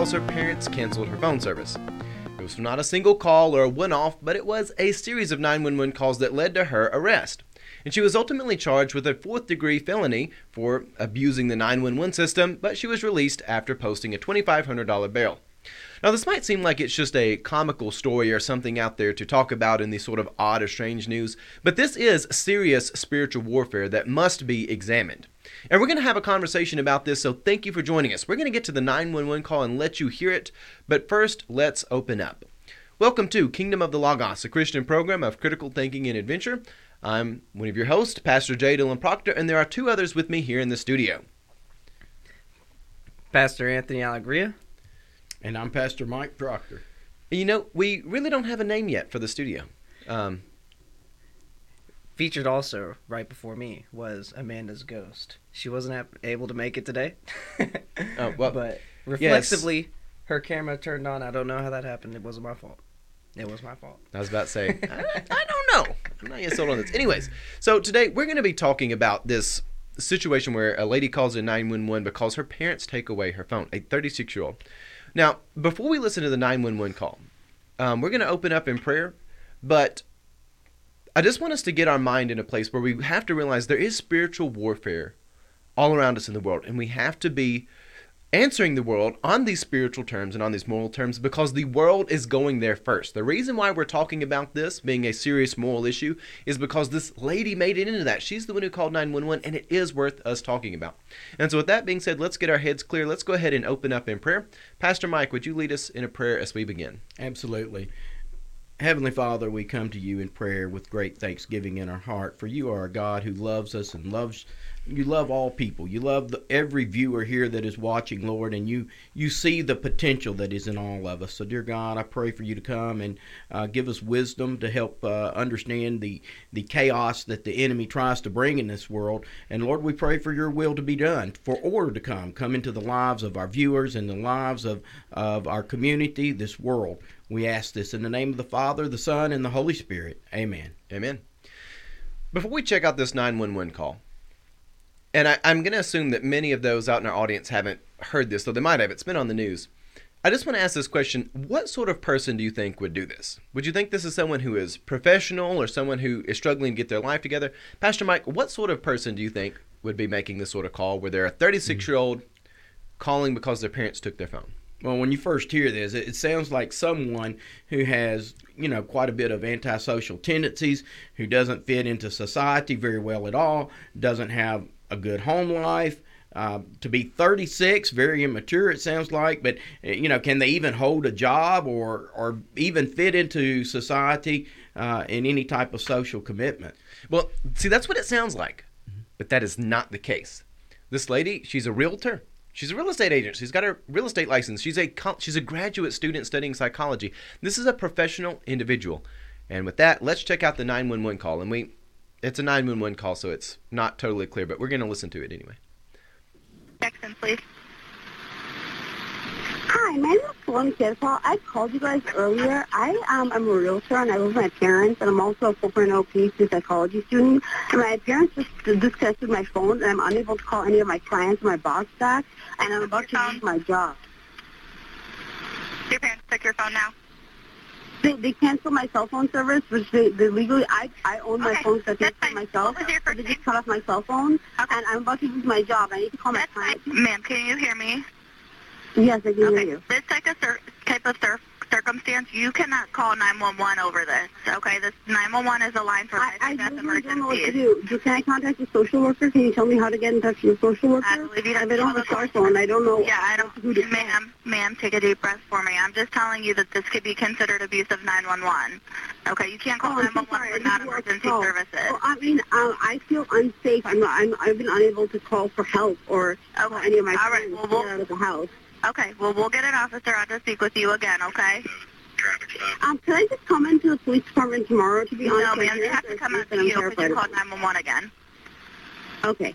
because her parents canceled her phone service. It was not a single call or a one off, but it was a series of 911 calls that led to her arrest. And she was ultimately charged with a fourth degree felony for abusing the 911 system, but she was released after posting a $2,500 bail. Now, this might seem like it's just a comical story or something out there to talk about in these sort of odd or strange news, but this is serious spiritual warfare that must be examined. And we're going to have a conversation about this, so thank you for joining us. We're going to get to the 911 call and let you hear it, but first, let's open up. Welcome to Kingdom of the Logos, a Christian program of critical thinking and adventure. I'm one of your hosts, Pastor J. Dylan Proctor, and there are two others with me here in the studio. Pastor Anthony Allegria. And I'm Pastor Mike Proctor. You know, we really don't have a name yet for the studio. Um, Featured also right before me was Amanda's Ghost. She wasn't able to make it today. oh, well, but reflexively, yes. her camera turned on. I don't know how that happened. It wasn't my fault. It was my fault. I was about to say, I, I, don't know. I'm not yet sold on this. Anyways, so today we're going to be talking about this situation where a lady calls in 911 because her parents take away her phone, a 36 year old. Now, before we listen to the 911 call, um, we're going to open up in prayer, but I just want us to get our mind in a place where we have to realize there is spiritual warfare all around us in the world, and we have to be answering the world on these spiritual terms and on these moral terms because the world is going there first. The reason why we're talking about this being a serious moral issue is because this lady made it into that. She's the one who called 911 and it is worth us talking about. And so with that being said, let's get our heads clear. Let's go ahead and open up in prayer. Pastor Mike, would you lead us in a prayer as we begin? Absolutely. Heavenly Father, we come to you in prayer with great thanksgiving in our heart, for you are a God who loves us and loves you love all people. You love the, every viewer here that is watching, Lord, and you you see the potential that is in all of us. So, dear God, I pray for you to come and uh, give us wisdom to help uh, understand the the chaos that the enemy tries to bring in this world. And Lord, we pray for your will to be done, for order to come, come into the lives of our viewers and the lives of of our community, this world. We ask this in the name of the Father, the Son, and the Holy Spirit. Amen. Amen. Before we check out this 911 call, and I, am going to assume that many of those out in our audience haven't heard this, though they might have. It's been on the news. I just want to ask this question What sort of person do you think would do this? Would you think this is someone who is professional or someone who is struggling to get their life together? Pastor Mike, what sort of person do you think would be making this sort of call where they're a 36 year old calling because their parents took their phone? Well, when you first hear this, it, sounds like someone who has, you know, quite a bit of antisocial tendencies, who doesn't fit into society very well at all, doesn't have a good home life. Uh, to be 36, very immature, it sounds like, but you know, can they even hold a job or or even fit into society uh, in any type of social commitment? Well, see, that's what it sounds like, but that is not the case. This lady, she's a realtor. She's a real estate agent. She's got a real estate license. She's a she's a graduate student studying psychology. This is a professional individual. And with that, let's check out the 911 call. And we it's a 911 call, so it's not totally clear, but we're going to listen to it anyway. Jackson, please. Hi, my name is Sloane Kittrell. I called you guys earlier. I um, am a realtor and I live with my parents, and I'm also a 4.0 PhD psychology student. And my parents just disconnected my phone, and I'm unable to call any of my clients or my boss back, and I'm about to lose my job. Your parents took your phone now? They, they canceled my cell phone service, which they, they legally, I, I own my okay. phone, so I can't myself. What was your first they name? just cut off my cell phone, okay. and I'm about to lose my job. I need to call That's my client. Ma'am, can you hear me? Yes, I can okay. hear you. This type of, type of surf circumstance, you cannot call 911 over this. Okay, this 911 is a line for I, I death really don't know what to do. Can I contact a social worker? Can you tell me how to get in touch with a social worker? I believe you don't call a the cell phone. I don't know. Yeah, I don't. who to. Ma'am, ma'am, take a deep breath for me. I'm just telling you that this could be considered abuse of 911. Okay, you can't call Oh, I'm 911 sorry. for didn't know to non-emergency call. services. Well, I mean, uh, I feel unsafe. I'm not. I'm, I've been unable to call for help or Okay. any of my All right, friends well, to we'll- out of the house. Okay, well, we'll get an officer out to speak with you again, okay? Um, can I just come into the police department tomorrow? To be honest, No, my ma'am, they parents have to come out to and I'm you because you terrified called of them. 911 again. Okay.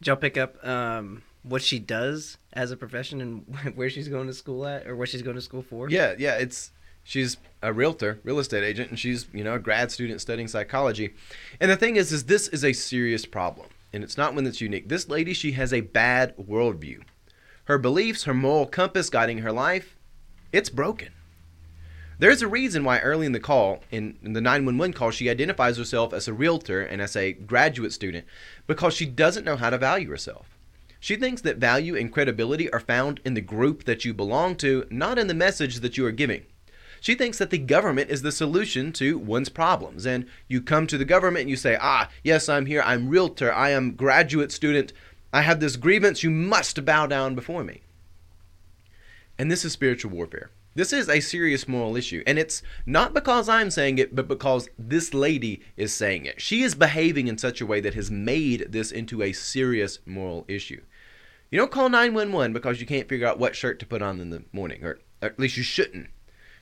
Did y'all pick up um, what she does as a profession and where she's going to school at or what she's going to school for? Yeah, yeah, it's she's a realtor, real estate agent, and she's you know a grad student studying psychology. And the thing is, is this is a serious problem, and it's not one that's unique. This lady, she has a bad worldview. Her beliefs, her moral compass guiding her life, it's broken. There's a reason why early in the call, in, in the 911 call, she identifies herself as a realtor and as a graduate student because she doesn't know how to value herself. She thinks that value and credibility are found in the group that you belong to, not in the message that you are giving. She thinks that the government is the solution to one's problems. And you come to the government and you say, Ah, yes, I'm here. I'm realtor. I am graduate student. I have this grievance. You must bow down before me. And this is spiritual warfare. This is a serious moral issue. And it's not because I'm saying it, but because this lady is saying it. She is behaving in such a way that has made this into a serious moral issue. You don't call 911 because you can't figure out what shirt to put on in the morning, or, at least you shouldn't.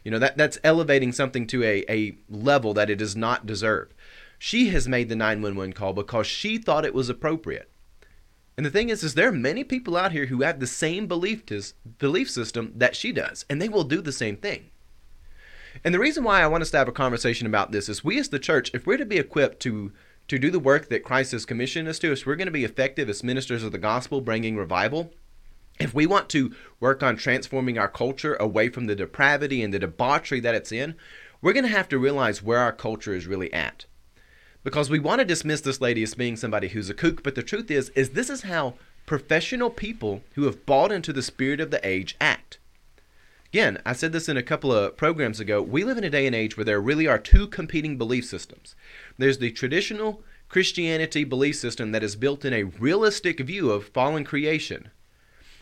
You know, that, that's elevating something to a, a level that it does not deserve. She has made the 911 call because she thought it was appropriate. And the thing is, is there are many people out here who have the same belief belief system that she does, and they will do the same thing. And the reason why I want us to have a conversation about this is we as the church, if we're to be equipped to to do the work that Christ has commissioned us to, if we're going to be effective as ministers of the gospel, bringing revival, if we want to work on transforming our culture away from the depravity and the debauchery that it's in, we're going to have to realize where our culture is really at. Because we want to dismiss this lady as being somebody who's a kook, but the truth is, is this is how professional people who have bought into the spirit of the age act. Again, I said this in a couple of programs ago. We live in a day and age where there really are two competing belief systems. There's the traditional Christianity belief system that is built in a realistic view of fallen creation.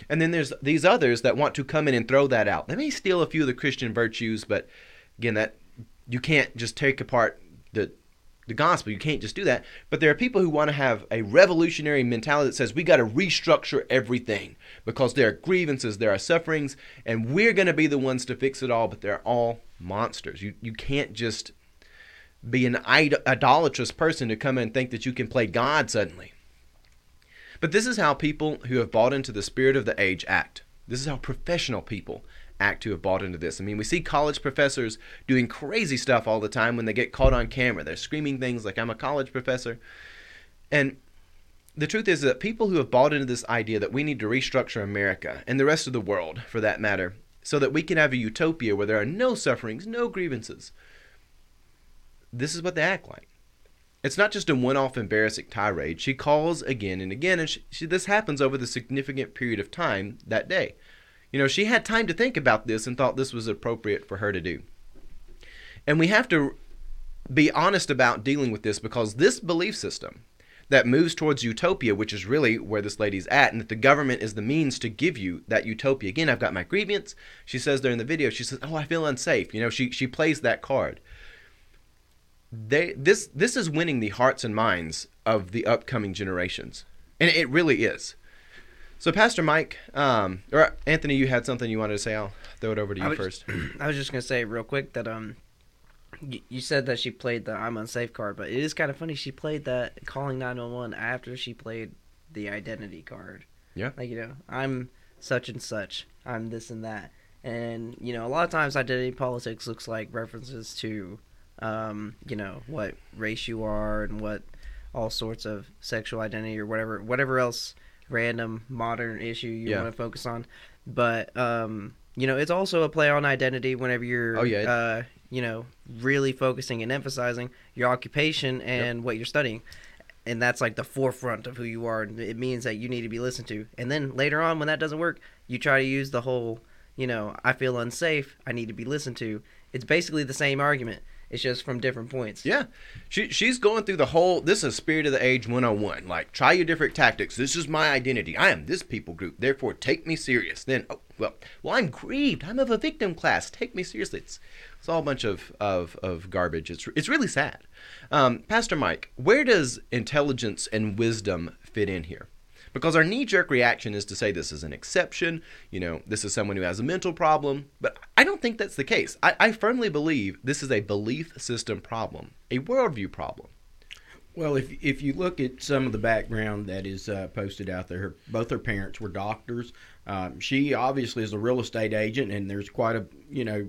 And then there's these others that want to come in and throw that out. They may steal a few of the Christian virtues, but again, that you can't just take apart the the gospel. You can't just do that. But there are people who want to have a revolutionary mentality that says we got to restructure everything because there are grievances, there are sufferings, and we're going to be the ones to fix it all. But they're all monsters. You you can't just be an idolatrous person to come and think that you can play God suddenly. But this is how people who have bought into the spirit of the age act. This is how professional people act to have bought into this. I mean, we see college professors doing crazy stuff all the time when they get caught on camera. They're screaming things like, I'm a college professor. And the truth is that people who have bought into this idea that we need to restructure America and the rest of the world, for that matter, so that we can have a utopia where there are no sufferings, no grievances, this is what they act like. It's not just a one off embarrassing tirade. She calls again and again, and she, she, this happens over the significant period of time that day. You know, she had time to think about this and thought this was appropriate for her to do. And we have to be honest about dealing with this because this belief system that moves towards utopia, which is really where this lady's at, and that the government is the means to give you that utopia. Again, I've got my grievance. She says there in the video, she says, Oh, I feel unsafe. You know, she, she plays that card. They this this is winning the hearts and minds of the upcoming generations. And it really is. So, Pastor Mike, um, or Anthony, you had something you wanted to say. I'll throw it over to you I was, first. I was just gonna say real quick that um, y- you said that she played the "I'm unsafe" card, but it is kind of funny she played that calling nine one one after she played the identity card. Yeah. like you know, I'm such and such. I'm this and that, and you know, a lot of times identity politics looks like references to, um, you know, what race you are and what all sorts of sexual identity or whatever, whatever else random modern issue you Yeah. want to focus on. But um, you know, it's also a play on identity whenever you're Oh, yeah. uh, you know, really focusing and emphasizing your occupation and what you're studying. And that's like the forefront of who you are. and It means that you need to be listened to. And then later on, when that doesn't work, you try to use the whole, you know, I feel unsafe. I need to be listened to. It's basically the same argument. It's just from different points. Yeah, she she's going through the whole. This is spirit of the age 101. Like, try your different tactics. This is my identity. I am this people group. Therefore, take me serious. Then, oh well, well, I'm grieved. I'm of a victim class. Take me seriously. It's it's all a bunch of of, of garbage. It's it's really sad. Um, Pastor Mike, where does intelligence and wisdom fit in here? Because our knee jerk reaction is to say this is an exception, you know, this is someone who has a mental problem. But I don't think that's the case. I, I firmly believe this is a belief system problem, a worldview problem. Well, if if you look at some of the background that is uh, posted out there, her, both her parents were doctors. Um, she obviously is a real estate agent, and there's quite a you know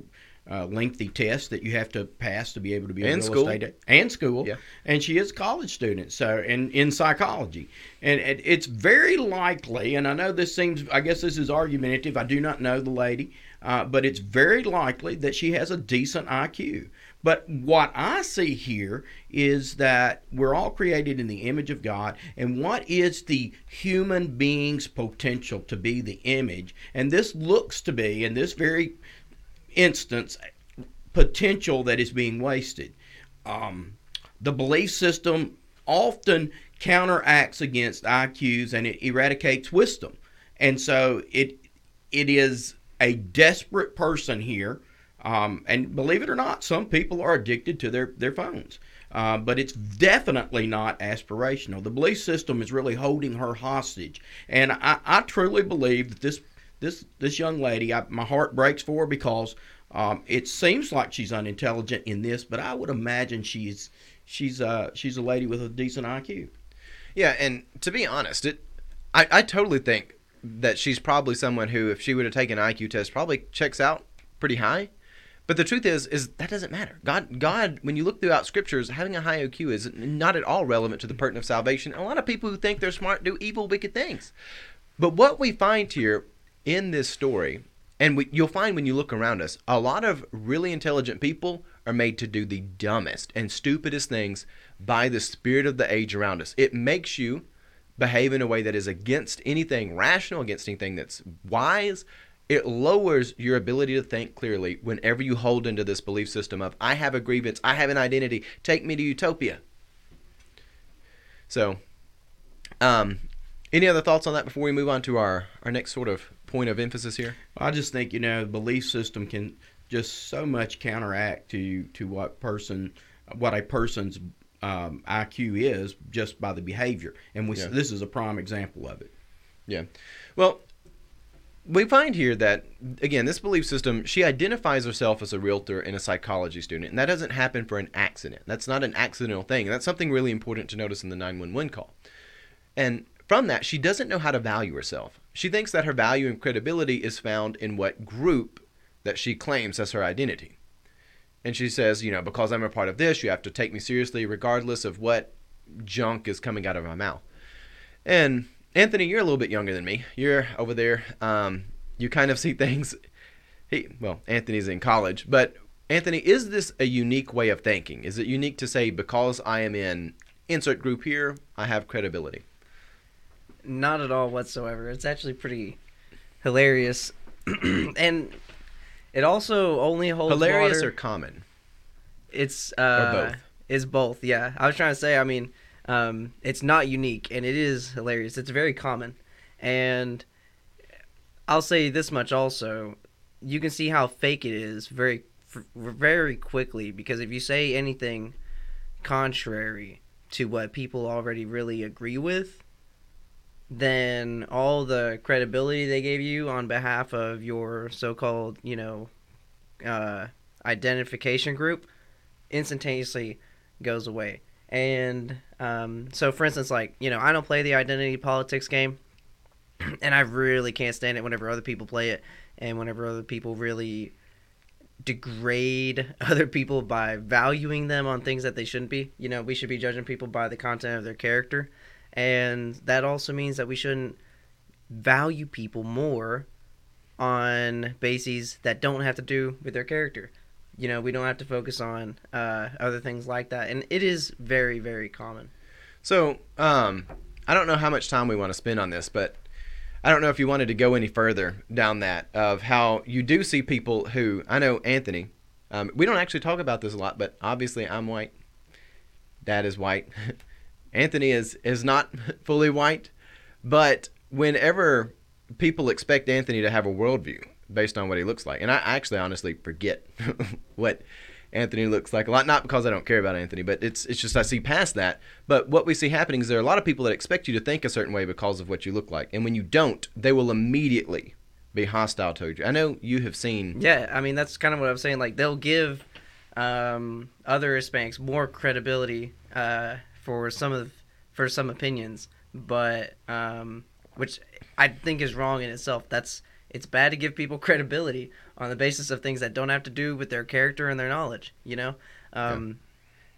uh, lengthy tests that you have to pass to be able to be a And real school. estate and school. Yeah. And she is a college student, so and in psychology, and it, it's very likely. And I know this seems, I guess this is argumentative. I do not know the lady, uh, but it's very likely that she has a decent IQ. But what I see here is that we're all created in the image of God, and what is the human being's potential to be the image? And this looks to be, in this very instance, potential that is being wasted. Um, the belief system often counteracts against IQs and it eradicates wisdom. And so it it is a desperate person here. Um, and believe it or not, some people are addicted to their, their phones. Uh, but it's definitely not aspirational. The belief system is really holding her hostage. And I, I truly believe that this this this young lady, I, my heart breaks for her because um, it seems like she's unintelligent in this, but I would imagine she's she's uh, she's a lady with a decent IQ. Yeah, and to be honest, it I, I totally think that she's probably someone who, if she would have taken an IQ test, probably checks out pretty high. But the truth is, is that doesn't matter. God, God, when you look throughout scriptures, having a high IQ is not at all relevant to the pertinent of salvation. A lot of people who think they're smart do evil, wicked things. But what we find here in this story, and we, you'll find when you look around us, a lot of really intelligent people are made to do the dumbest and stupidest things by the spirit of the age around us. It makes you behave in a way that is against anything rational, against anything that's wise. It lowers your ability to think clearly whenever you hold into this belief system of, I have a grievance, I have an identity, take me to utopia. So, um, any other thoughts on that before we move on to our, our next sort of point of emphasis here? I just think you know the belief system can just so much counteract to to what person what a person's um, IQ is just by the behavior, and we Yeah. this is a prime example of it. Yeah. Well, we find here that again, this belief system, she identifies herself as a realtor and a psychology student, and that doesn't happen for an accident. That's not an accidental thing, and that's something really important to notice in the 911 call. And from that, she doesn't know how to value herself. She thinks that her value and credibility is found in what group that she claims as her identity. And she says, you know, because I'm a part of this, you have to take me seriously regardless of what junk is coming out of my mouth. And Anthony, you're a little bit younger than me. You're over there. Um, you kind of see things. He, well, Anthony's in college, but Anthony, is this a unique way of thinking? Is it unique to say because I am in insert group here, I have credibility? Not at all whatsoever. It's actually pretty hilarious, and it also only holds Hilarious water. or common? It's uh, both? It's both. Yeah, I was trying to say. I mean, um, it's not unique, and it is hilarious. It's very common, and I'll say this much also: you can see how fake it is very, very quickly because if you say anything contrary to what people already really agree with, then all the credibility they gave you on behalf of your so-called, you know, uh, identification group instantaneously goes away. And um, so, for instance, like you know, I don't play the identity politics game, and I really can't stand it whenever other people play it, and whenever other people really degrade other people by valuing them on things that they shouldn't be. You know, we should be judging people by the content of their character, and that also means that we shouldn't value people more on bases that don't have to do with their character. You know, we don't have to focus on uh, other things like that, and it is very, very common. So, um, I don't know how much time we want to spend on this, but I don't know if you wanted to go any further down that of how you do see people who I know Anthony. Um, we don't actually talk about this a lot, but obviously I'm white. Dad is white. Anthony is is not fully white, but whenever people expect Anthony to have a worldview based on what he looks like, and I actually honestly forget what Anthony looks like a lot. Not because I don't care about Anthony, but it's it's just I see past that. But what we see happening is there are a lot of people that expect you to think a certain way because of what you look like, and when you don't, they will immediately be hostile toward you. I know you have seen. Yeah, I mean that's kind of what I'm saying. Like they'll give um, other Hispanics more credibility uh, for some of for some opinions, but um, which I think is wrong in itself. That's it's bad to give people credibility on the basis of things that don't have to do with their character and their knowledge. You know, um,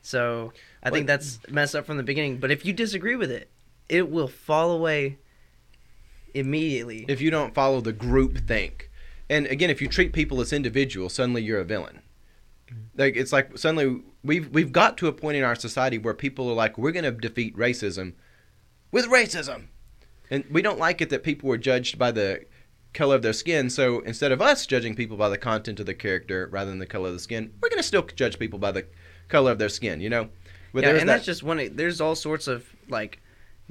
so I think that's messed up from the beginning. But if you disagree with it, it will fall away immediately. if you don't follow the group think. And again, if you treat people as individuals, suddenly you're a villain. Like it's like suddenly we've we've got to a point in our society where people are like, we're going to defeat racism with racism, and we don't like it that people were judged by the color of their skin. So instead of us judging people by the content of their character rather than the color of the skin, we're going to still judge people by the color of their skin. You know, but yeah, and that- that's just one. There's all sorts of like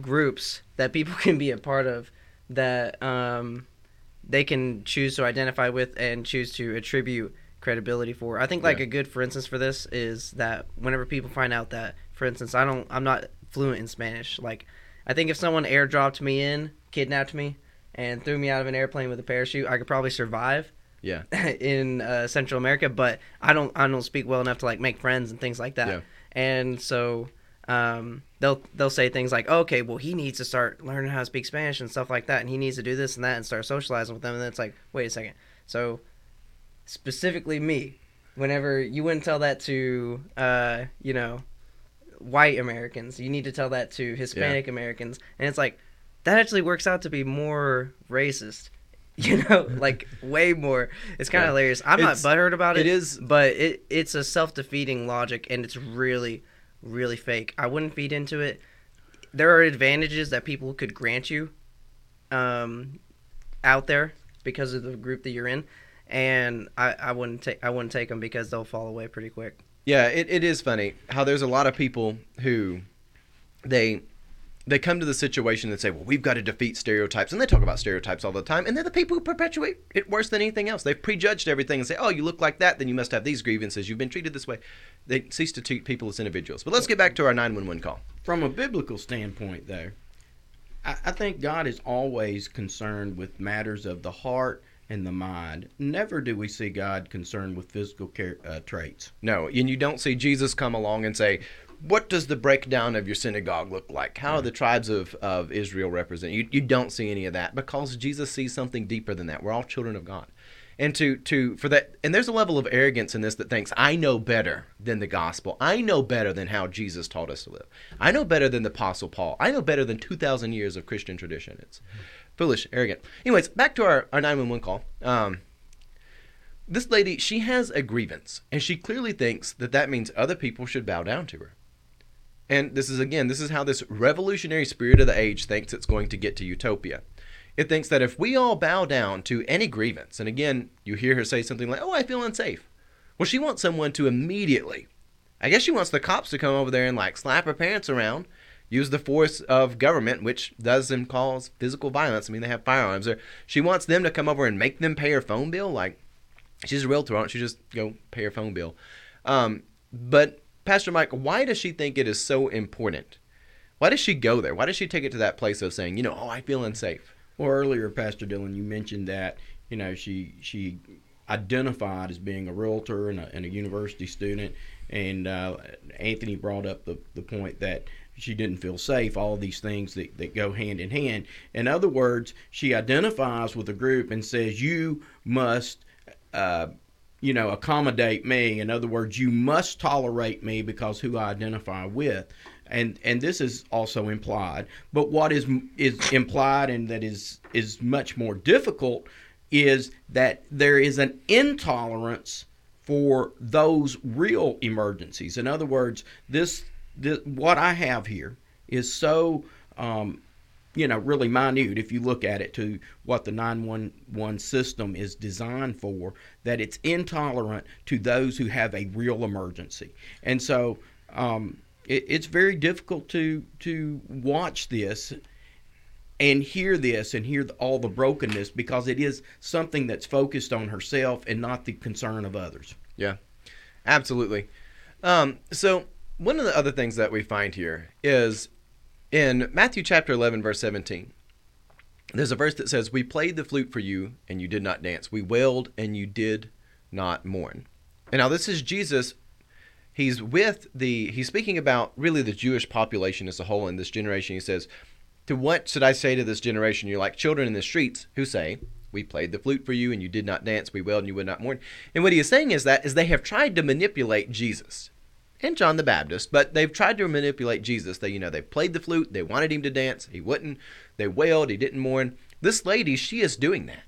groups that people can be a part of that um, they can choose to identify with and choose to attribute credibility for. I think like Yeah. a good for instance for this is that whenever people find out that, for instance, I don't, I'm not fluent in Spanish. Like, I think if someone airdropped me in, kidnapped me, and threw me out of an airplane with a parachute, I could probably survive yeah, in uh, Central America, but I don't I don't speak well enough to like make friends and things like that. Yeah. And so um, they'll they'll say things like, okay, well he needs to start learning how to speak Spanish and stuff like that, and he needs to do this and that and start socializing with them. And then it's like, wait a second. So specifically me, whenever you wouldn't tell that to uh, you know white Americans, you need to tell that to Hispanic Americans, and it's like that actually works out to be more racist. You know, like way more. It's kind of Yeah. hilarious. I'm It's- not butthurt about it. it is- but it it's a self defeating logic, and it's really, really fake. I wouldn't feed into it. There are advantages that people could grant you, um, out there because of the group that you're in, and I, I wouldn't take I wouldn't take them because they'll fall away pretty quick. Yeah, it, it is funny how there's a lot of people who they they come to the situation and say, "Well, we've got to defeat stereotypes," and they talk about stereotypes all the time, and they're the people who perpetuate it worse than anything else. They've prejudged everything and say, "Oh, you look like that, then you must have these grievances. You've been treated this way." They cease to treat people as individuals. But let's get back to our nine one one call. From a biblical standpoint, though, I, I think God is always concerned with matters of the heart and the mind. Never do we see God concerned with physical care, uh, traits. No, and you don't see Jesus come along and say, "What does the breakdown of your synagogue look like? How are the tribes of, of Israel represented?" You, you don't see any of that because Jesus sees something deeper than that. We're all children of God, and to to for that, and there's a level of arrogance in this that thinks I know better than the gospel. I know better than how Jesus taught us to live. I know better than the Apostle Paul. I know better than two thousand years of Christian tradition. It's foolish, arrogant. Anyways, back to our our nine one one call. Um, this lady, she has a grievance, and she clearly thinks that that means other people should bow down to her. And this is again, this is how this revolutionary spirit of the age thinks it's going to get to utopia. It thinks that if we all bow down to any grievance, and again, you hear her say something like, "Oh, I feel unsafe." Well, she wants someone to immediately. I guess she wants the cops to come over there and like slap her parents around, use the force of government, which does and cause physical violence. I mean, they have firearms there. She wants them to come over and make them pay her phone bill. Like, she's a realtor, aren't she? Just go pay her phone bill. Um, but Pastor Mike, why does she think it is so important? Why does she go there? Why does she take it to that place of saying, you know, oh, I feel unsafe? Well, earlier, Pastor Dylan, you mentioned that you know she she identified as being a realtor and a, and a university student, and uh, Anthony brought up the the point that she didn't feel safe. All these things that, that go hand in hand. In other words, she identifies with a group and says, "You must." Uh, you know, accommodate me. In other words, you must tolerate me because who I identify with. And and this is also implied. But what is is implied and that is is much more difficult is that there is an intolerance for those real emergencies. In other words, this, this what I have here is so um, you know, really minute if you look at it to what the 911 system is designed for, that it's intolerant to those who have a real emergency. And so um, it, it's very difficult to, to watch this and hear this and hear the, all the brokenness because it is something that's focused on herself and not the concern of others. Yeah, absolutely. Um, so one of the other things that we find here is in Matthew chapter 11, verse 17. There's a verse that says, "We played the flute for you, and you did not dance. We wailed, and you did not mourn." And now this is Jesus. He's with the. He's speaking about really the Jewish population as a whole in this generation. He says, "To what should I say to this generation? You're like children in the streets who say, we played the flute for you and you did not dance, we wailed and you would not mourn. And what he is saying is that is they have tried to manipulate Jesus and John the Baptist, but they've tried to manipulate Jesus. They, you know, they played the flute, they wanted him to dance, he wouldn't. They wailed, he didn't mourn. This lady, she is doing that.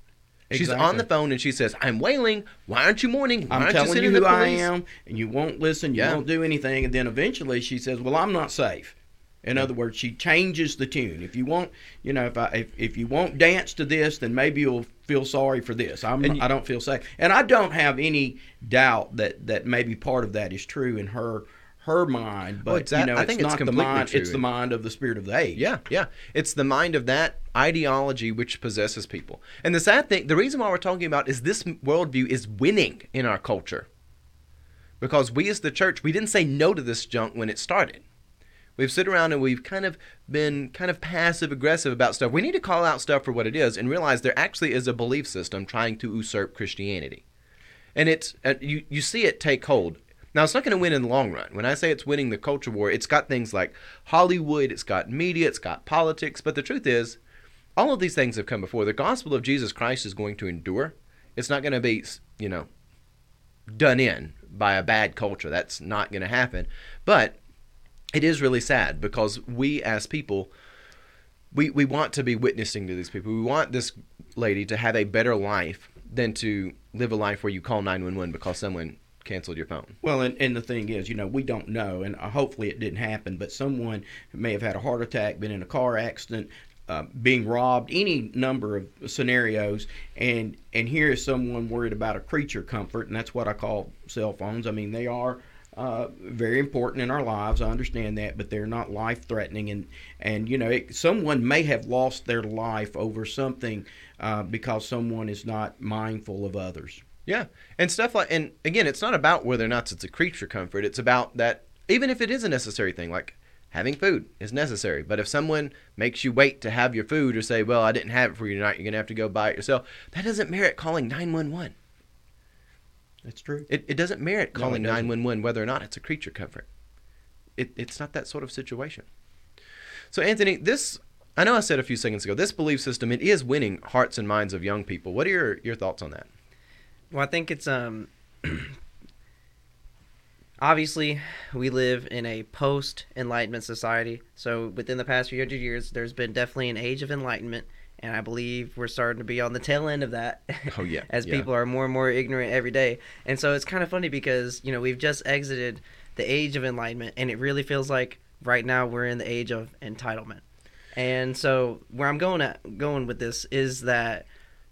She's on the phone and she says, "I'm wailing. Why aren't you mourning? Why I'm aren't telling you you, who I am, and you won't listen. You Yeah. won't do anything, and then eventually she says, "Well, I'm not safe." In other words, she changes the tune. If you want, you know, if I if, if you won't dance to this, then maybe you'll feel sorry for this. I'm you- I don't feel safe, and I don't have any doubt that that maybe part of that is true in her her mind. But Oh, exact- you know, I it's think it's not the mind. true. It's the mind of the spirit of the age. Yeah, yeah. It's the mind of that ideology which possesses people. And the sad thing, the reason why we're talking about is this worldview is winning in our culture. Because we as the church, we didn't say no to this junk when it started. We've sit around and we've kind of been kind of passive aggressive about stuff. We need to call out stuff for what it is and realize there actually is a belief system trying to usurp Christianity. And it's uh, you you see it take hold. Now it's not going to win in the long run. When I say it's winning the culture war, it's got things like Hollywood, it's got media, it's got politics, but the truth is all of these things have come before. The gospel of Jesus Christ is going to endure. It's not going to be, you know, done in by a bad culture. That's not going to happen. But it is really sad because we as people we we want to be witnessing to these people. We want this lady to have a better life than to live a life where you call 911 because someone canceled your phone. Well, and, and the thing is, you know, we don't know, and uh, hopefully it didn't happen, but someone may have had a heart attack, been in a car accident, uh, being robbed, any number of scenarios, and and here is someone worried about a creature comfort, and that's what I call cell phones. I mean, they are uh, very important in our lives. I understand that, but they're not life threatening, and and you know, it, someone may have lost their life over something uh, because someone is not mindful of others. Yeah, and stuff like, and again, it's not about whether or not it's a creature comfort. It's about that, even if it is a necessary thing, like having food is necessary. But if someone makes you wait to have your food or say, "Well, I didn't have it for you tonight. You're gonna have to go buy it yourself," that doesn't merit calling 911. That's true. It, it doesn't merit No, calling 911 whether or not it's a creature comfort. It, it's not that sort of situation. So, Anthony, this, I know I said a few seconds ago, this belief system, it is winning hearts and minds of young people. What are your, your thoughts on that? Well, I think it's um obviously we live in a post enlightenment society. So within the past few hundred years there's been definitely an age of enlightenment and I believe we're starting to be on the tail end of that. Oh, yeah, as yeah. people are more and more ignorant every day. And so it's kind of funny because, you know, we've just exited the age of enlightenment and it really feels like right now we're in the age of entitlement. And so where I'm going at going with this is that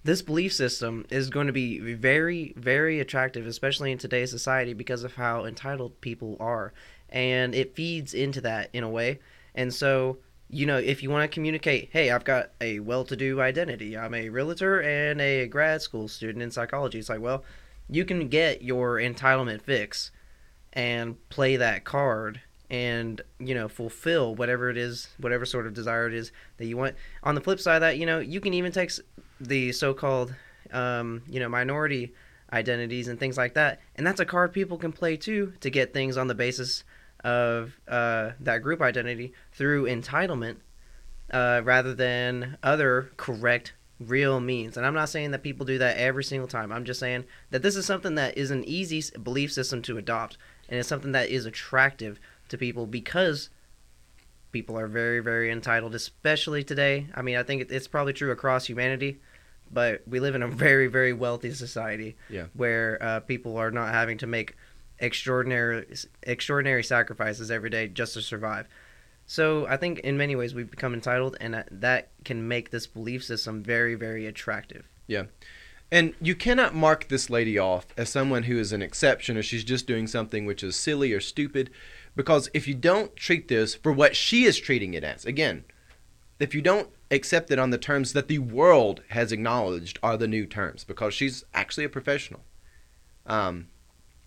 this belief system is going to be very very attractive especially in today's society because of how entitled people are. And it feeds into that in a way. And so you know if you want to communicate hey i've got a well-to-do identity. I'm a realtor and a grad school student in psychology. It's like well you can get your entitlement fix and play that card and you know fulfill whatever it is whatever sort of desire it is that you want. On the flip side of that you know you can even take the so-called um, you know minority identities and things like that. And that's a card people can play too to get things on the basis of uh, that group identity through entitlement uh, rather than other correct real means. And i'm not saying that people do that every single time. I'm just saying that this is something that is an easy belief system to adopt and it's something that is attractive to people because people are very very entitled especially today. I mean i think it's probably true across humanity but we live in a very very wealthy society Yeah. where uh, people are not having to make extraordinary extraordinary sacrifices every day just to survive so i think in many ways we've become entitled and that- that can make this belief system very very attractive Yeah. And you cannot mark this lady off as someone who is an exception or she's just doing something which is silly or stupid. Because if you don't treat this for what she is treating it as, again, if you don't accept it on the terms that the world has acknowledged are the new terms, because she's actually a professional. Um,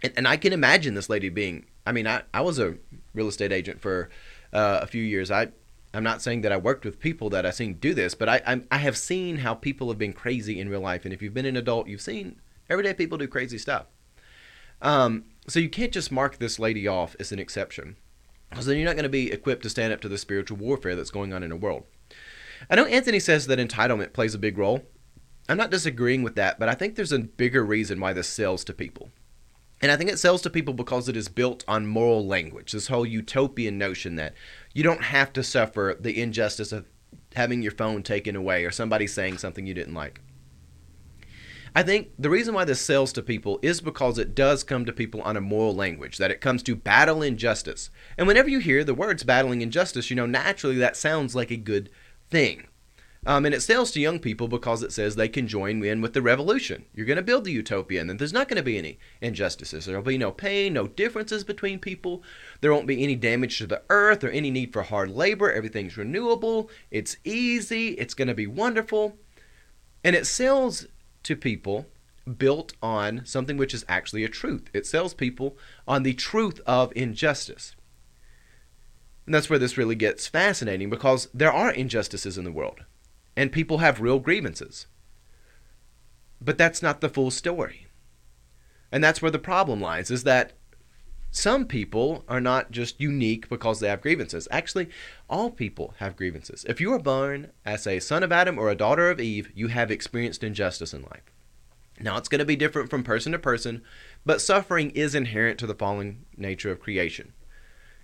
and, and I can imagine this lady being, I mean, I, I was a real estate agent for uh, a few years. I I'm not saying that I worked with people that I've seen do this, but I I'm, I have seen how people have been crazy in real life, and if you've been an adult, you've seen everyday people do crazy stuff. Um, so you can't just mark this lady off as an exception, because then you're not going to be equipped to stand up to the spiritual warfare that's going on in the world. I know Anthony says that entitlement plays a big role. I'm not disagreeing with that, but I think there's a bigger reason why this sells to people. And I think it sells to people because it is built on moral language, this whole utopian notion that you don't have to suffer the injustice of having your phone taken away or somebody saying something you didn't like. I think the reason why this sells to people is because it does come to people on a moral language, that it comes to battle injustice. And whenever you hear the words battling injustice, you know, naturally that sounds like a good thing. Um, and it sells to young people because it says they can join in with the revolution. You're going to build the utopia, and then there's not going to be any injustices. There'll be no pain, no differences between people. There won't be any damage to the earth or any need for hard labor. Everything's renewable. It's easy. It's going to be wonderful. And it sells to people built on something which is actually a truth. It sells people on the truth of injustice. And that's where this really gets fascinating because there are injustices in the world and people have real grievances. But that's not the full story. And that's where the problem lies is that some people are not just unique because they have grievances. Actually, all people have grievances. If you are born as a son of Adam or a daughter of Eve, you have experienced injustice in life. Now, it's going to be different from person to person, but suffering is inherent to the fallen nature of creation.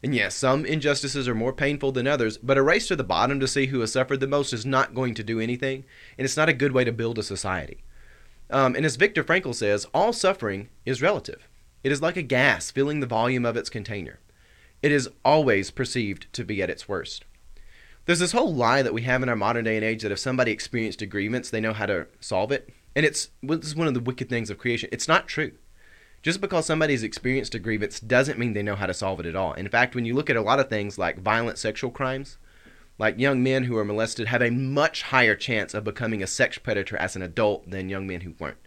And yes, some injustices are more painful than others, but a race to the bottom to see who has suffered the most is not going to do anything, and it's not a good way to build a society. Um, and as Viktor Frankl says, all suffering is relative. It is like a gas filling the volume of its container. It is always perceived to be at its worst. There's this whole lie that we have in our modern day and age that if somebody experienced a grievance, they know how to solve it. And it's is one of the wicked things of creation. It's not true. Just because somebody's experienced a grievance doesn't mean they know how to solve it at all. In fact, when you look at a lot of things like violent sexual crimes, like young men who are molested have a much higher chance of becoming a sex predator as an adult than young men who weren't.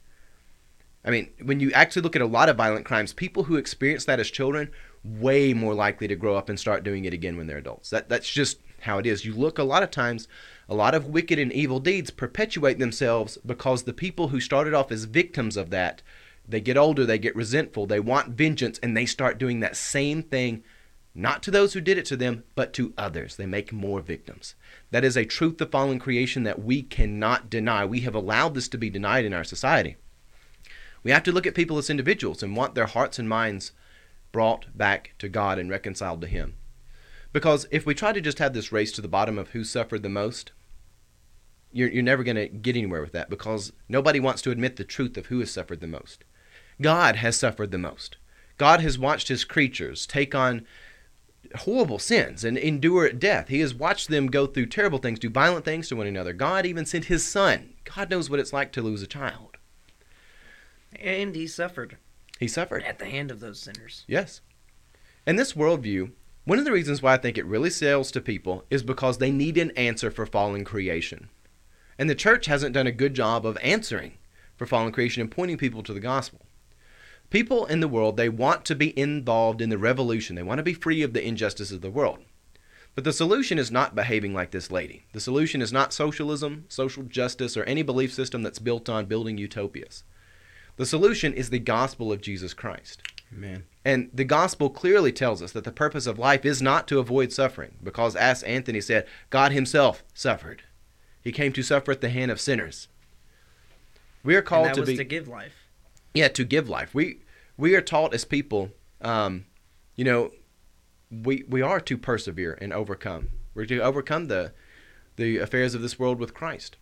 I mean, when you actually look at a lot of violent crimes, people who experience that as children way more likely to grow up and start doing it again when they're adults. That that's just how it is. You look a lot of times, a lot of wicked and evil deeds perpetuate themselves because the people who started off as victims of that, they get older, they get resentful, they want vengeance, and they start doing that same thing, not to those who did it to them, but to others. They make more victims. That is a truth of fallen creation that we cannot deny. We have allowed this to be denied in our society. We have to look at people as individuals and want their hearts and minds brought back to God and reconciled to Him. Because if we try to just have this race to the bottom of who suffered the most, you're, you're never going to get anywhere with that because nobody wants to admit the truth of who has suffered the most. God has suffered the most. God has watched His creatures take on horrible sins and endure death. He has watched them go through terrible things, do violent things to one another. God even sent His Son. God knows what it's like to lose a child. And he suffered He suffered. at the hand of those sinners. Yes. And this worldview, one of the reasons why I think it really sells to people is because they need an answer for fallen creation. And the church hasn't done a good job of answering for fallen creation and pointing people to the gospel. People in the world, they want to be involved in the revolution. They want to be free of the injustices of the world. But the solution is not behaving like this lady. The solution is not socialism, social justice, or any belief system that's built on building utopias. The solution is the gospel of Jesus Christ. Amen. And the gospel clearly tells us that the purpose of life is not to avoid suffering, because as Anthony said, God himself suffered. He came to suffer at the hand of sinners. We are called to was be to give life. Yeah, to give life. We we are taught as people, um, you know, we we are to persevere and overcome. We're to overcome the the affairs of this world with Christ.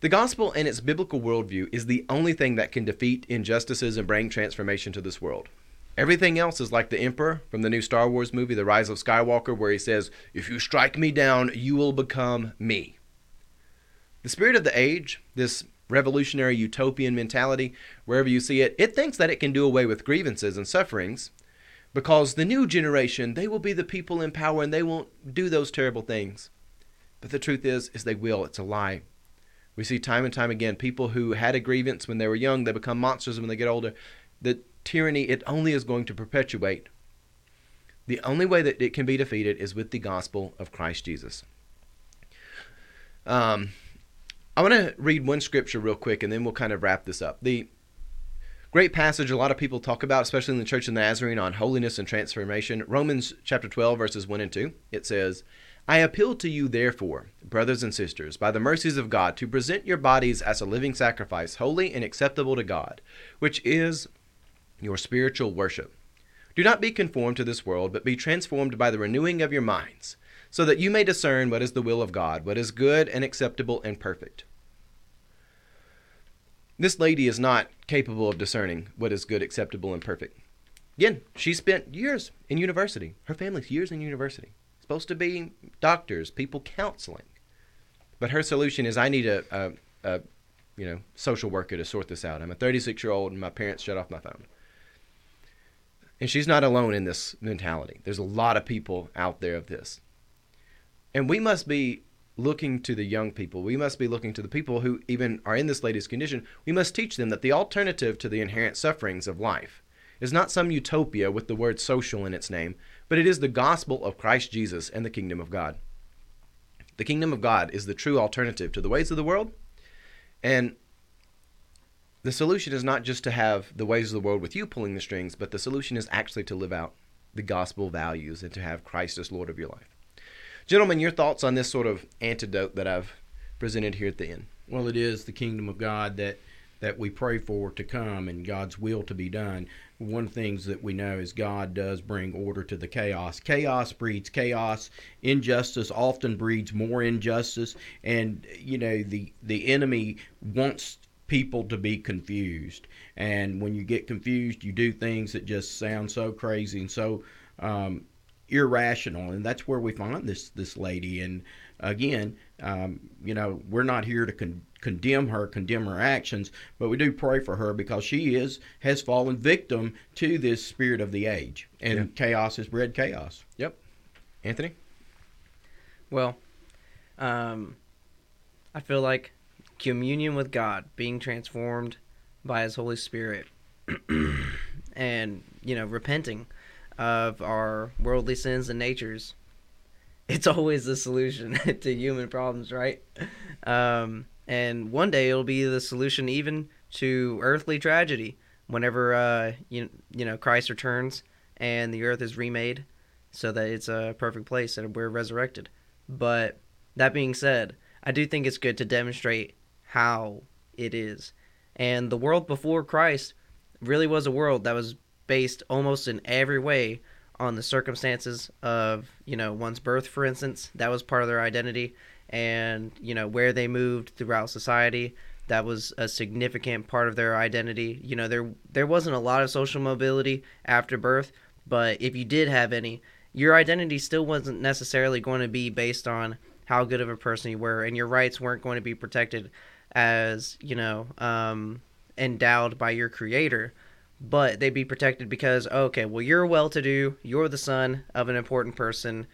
The gospel and its biblical worldview is the only thing that can defeat injustices and bring transformation to this world. Everything else is like the Emperor from the new Star Wars movie, The Rise of Skywalker, where he says, If you strike me down, you will become me. The spirit of the age, this revolutionary utopian mentality, wherever you see it, it thinks that it can do away with grievances and sufferings because the new generation, they will be the people in power and they won't do those terrible things. But the truth is, is they will. It's a lie. We see time and time again people who had a grievance when they were young, they become monsters when they get older. The tyranny, it only is going to perpetuate. The only way that it can be defeated is with the gospel of Christ Jesus. Um, I want to read one scripture real quick and then we'll kind of wrap this up. The great passage a lot of people talk about, especially in the Church of the Nazarene, on holiness and transformation. Romans chapter 12, verses 1 and 2. It says, I appeal to you, therefore, brothers and sisters, by the mercies of God, to present your bodies as a living sacrifice, holy and acceptable to God, which is your spiritual worship. Do not be conformed to this world, but be transformed by the renewing of your minds, so that you may discern what is the will of God, what is good and acceptable and perfect. This lady is not capable of discerning what is good, acceptable, and perfect. Again, she spent years in university. Her family's years in university. Supposed to be doctors, people counseling. But her solution is I need a, a, a you know, social worker to sort this out. I'm a 36 year old and my parents shut off my phone. And she's not alone in this mentality. There's a lot of people out there of this. And we must be looking to the young people. We must be looking to the people who even are in this lady's condition. We must teach them that the alternative to the inherent sufferings of life is not some utopia with the word social in its name, but it is the gospel of Christ Jesus and the kingdom of God. The kingdom of God is the true alternative to the ways of the world. And the solution is not just to have the ways of the world with you pulling the strings, but the solution is actually to live out the gospel values and to have Christ as Lord of your life. Gentlemen, your thoughts on this sort of antidote that I've presented here at the end? Well, it is the kingdom of God that that we pray for to come and God's will to be done. One of the things that we know is God does bring order to the chaos. Chaos breeds chaos. Injustice often breeds more injustice, and you know the the enemy wants people to be confused. And when you get confused, you do things that just sound so crazy and so um, irrational. And that's where we find this this lady. And again, um, you know, we're not here to con- condemn her, condemn her actions, but we do pray for her because she is has fallen victim to this spirit of the age, and Yeah. chaos has bred chaos. Yep. Anthony? Well, um, I feel like communion with God, being transformed by His Holy Spirit, and you know, repenting of our worldly sins and natures. It's always the solution to human problems, right? Um, and one day it'll be the solution even to earthly tragedy. Whenever uh, you you know Christ returns and the earth is remade, so that it's a perfect place and we're resurrected. But that being said, I do think it's good to demonstrate how it is. And the world before Christ really was a world that was based almost in every way on the circumstances of, you know, one's birth, for instance. That was part of their identity. And, you know, where they moved throughout society. That was a significant part of their identity. You know, there there wasn't a lot of social mobility after birth, but if you did have any, your identity still wasn't necessarily going to be based on how good of a person you were, and your rights weren't going to be protected as you know um, endowed by your creator, but they'd be protected because okay, well you're well-to-do, you're the son of an important person,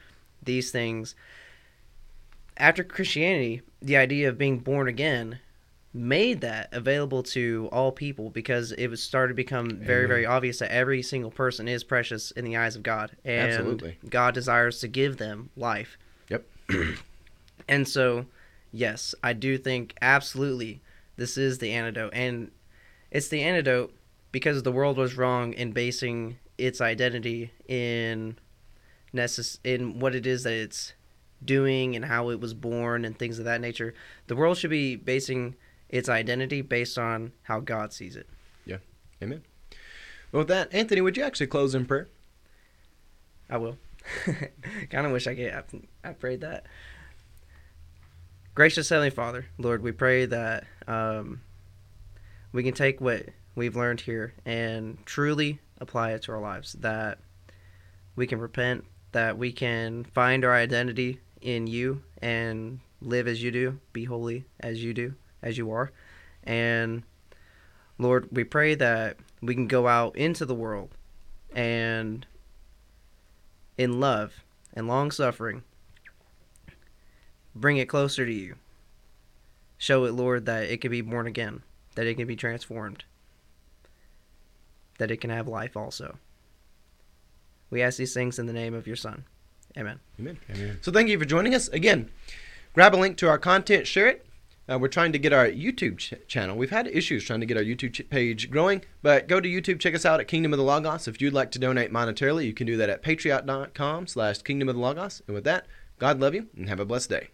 these things. After Christianity, the idea of being born again made that available to all people because it was started to become very Amen. very obvious that every single person is precious in the eyes of God and Absolutely. God desires to give them life. Yep. and so, yes, I do think absolutely this is the antidote and it's the antidote because the world was wrong in basing its identity in necess- in what it is that it's doing and how it was born and things of that nature. The world should be basing its identity based on how God sees it. Yeah. Amen. Well, with that, Anthony, would you actually close in prayer? I will. kind of wish I could. I, I prayed that. Gracious Heavenly Father, Lord, we pray that um, we can take what we've learned here and truly apply it to our lives. That we can repent, that we can find our identity in you and live as you do, be holy as you do, as you are. And Lord, we pray that we can go out into the world and in love and long suffering, bring it closer to you. Show it, Lord, that it can be born again, that it can be transformed, that it can have life also. We ask these things in the name of your Son. Amen. Amen. Amen. So thank you for joining us. Again, grab a link to our content, share it. Uh, we're trying to get our YouTube ch- channel. We've had issues trying to get our YouTube ch- page growing, but go to YouTube, check us out at Kingdom of the Logos. If you'd like to donate monetarily, you can do that at patreon.com slash Kingdom of the Logos. And with that, God love you and have a blessed day.